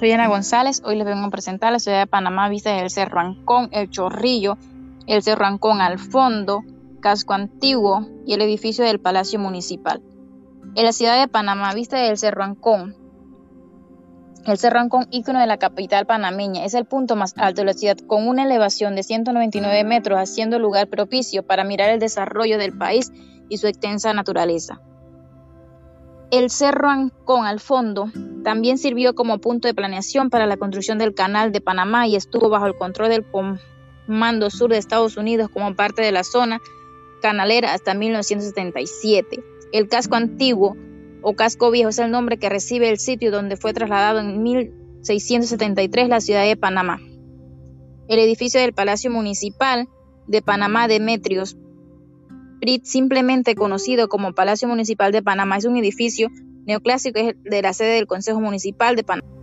Soy Ana González, hoy les vengo a presentar la ciudad de Panamá vista desde el Cerro Ancón, el Chorrillo, el Cerro Ancón al fondo, casco antiguo y el edificio del Palacio Municipal. En la ciudad de Panamá vista desde el Cerro Ancón, el Cerro Ancón, ícono de la capital panameña, es el punto más alto de la ciudad con una elevación de 199 metros, haciendo lugar propicio para mirar el desarrollo del país y su extensa naturaleza. El Cerro Ancón al fondo también sirvió como punto de planeación para la construcción del Canal de Panamá y estuvo bajo el control del Comando Sur de Estados Unidos como parte de la zona canalera hasta 1977. El casco antiguo o casco viejo es el nombre que recibe el sitio donde fue trasladado en 1673 la ciudad de Panamá. El edificio del Palacio Municipal de Panamá Demetrios simplemente conocido como Palacio Municipal de Panamá, es un edificio neoclásico de la sede del Consejo Municipal de Panamá.